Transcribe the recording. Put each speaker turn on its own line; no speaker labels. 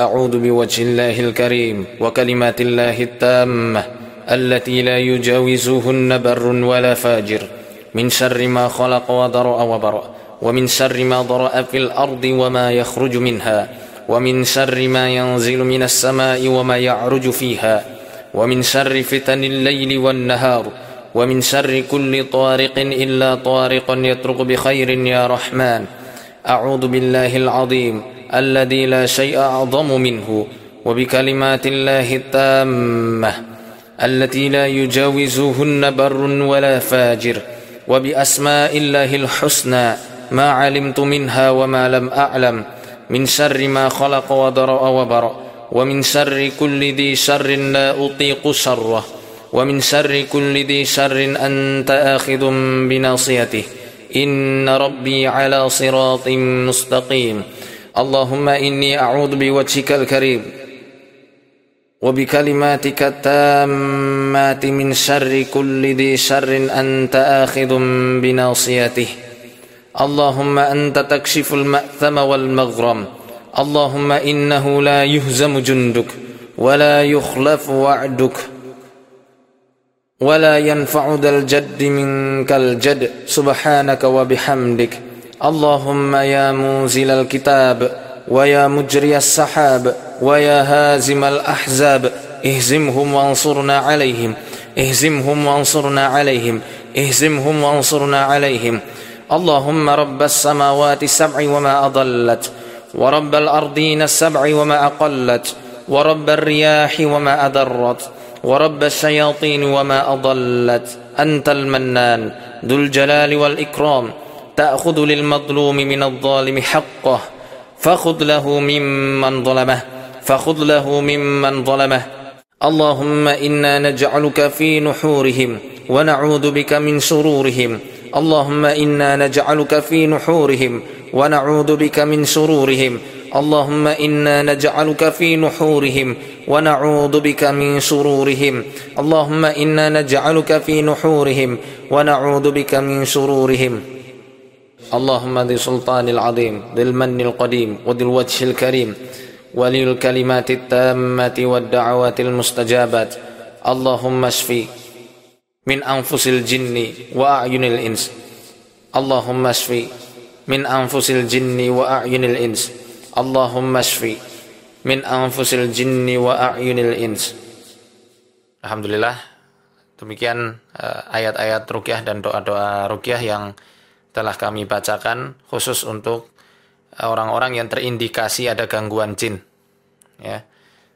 أعوذ بوجه الله الكريم وكلمات الله التامة التي لا يجاوزهن بر ولا فاجر. من شر ما خلق وضرأ وبرأ ومن شر ما ضرأ في الأرض وما يخرج منها ومن شر ما ينزل من السماء وما يعرج فيها ومن شر فتن الليل والنهار ومن شر كل طارق إلا طارق يطرق بخير يا رحمن. أعوذ بالله العظيم. الذي لا شيء أعظم منه وبكلمات الله التامة التي لا يجاوزهن بر ولا فاجر وبأسماء الله الحسنى ما علمت منها وما لم أعلم من شر ما خلق وضرأ وبرأ ومن شر كل ذي شر لا أطيق شره ومن شر كل ذي شر أنت آخذ بناصيته إن ربي على صراط مستقيم. اللهم إني أعوذ بوجهك الكريم وبكلماتك التامات من شر كل ذي شر أنت آخذ بناصيته. اللهم أنت تكشف المأثم والمغرم. اللهم إنه لا يهزم جندك ولا يخلف وعدك ولا ينفع ذا الجد منك الجد. سبحانك وبحمدك. اللهم يا موزل الكتاب ويا مجري السحاب ويا هازم الأحزاب اهزمهم وانصرنا عليهم اهزمهم وانصرنا عليهم اهزمهم وانصرنا عليهم. اللهم رب السماوات السبع وما أضلت ورب الأرضين السبع وما أقلت ورب الرياح وما أدرت ورب الشياطين وما أضلت. أنت المنان ذو الجلال والإكرام. تأخذ للمظلوم من الظالم حقه فخذ له ممن ظلمه فخذ له ممن ظلمه. اللهم إنا نجعلك في نحورهم ونعوذ بك من شرورهم. اللهم إنا نجعلك في نحورهم ونعوذ بك من شرورهم. اللهم إنا نجعلك في نحورهم ونعوذ بك من شرورهم. اللهم إنا نجعلك في نحورهم ونعوذ بك من شرورهم. اللهم ذي سلطان العظيم ذي المن القديم وذي الوجه الكريم ولي الكلمات التامة والدعوات المستجابات. اللهم اشفي من أنفس الجن وأعين الإنس. اللهم اشفي من أنفس الجن وأعين الإنس. اللهم اشفي من أنفس الجن وأعين الإنس. Alhamdulillah. Demikian uh, ayat-ayat rukyah dan doa-doa rukyah yang telah kami bacakan khusus untuk orang-orang yang terindikasi ada gangguan jin ya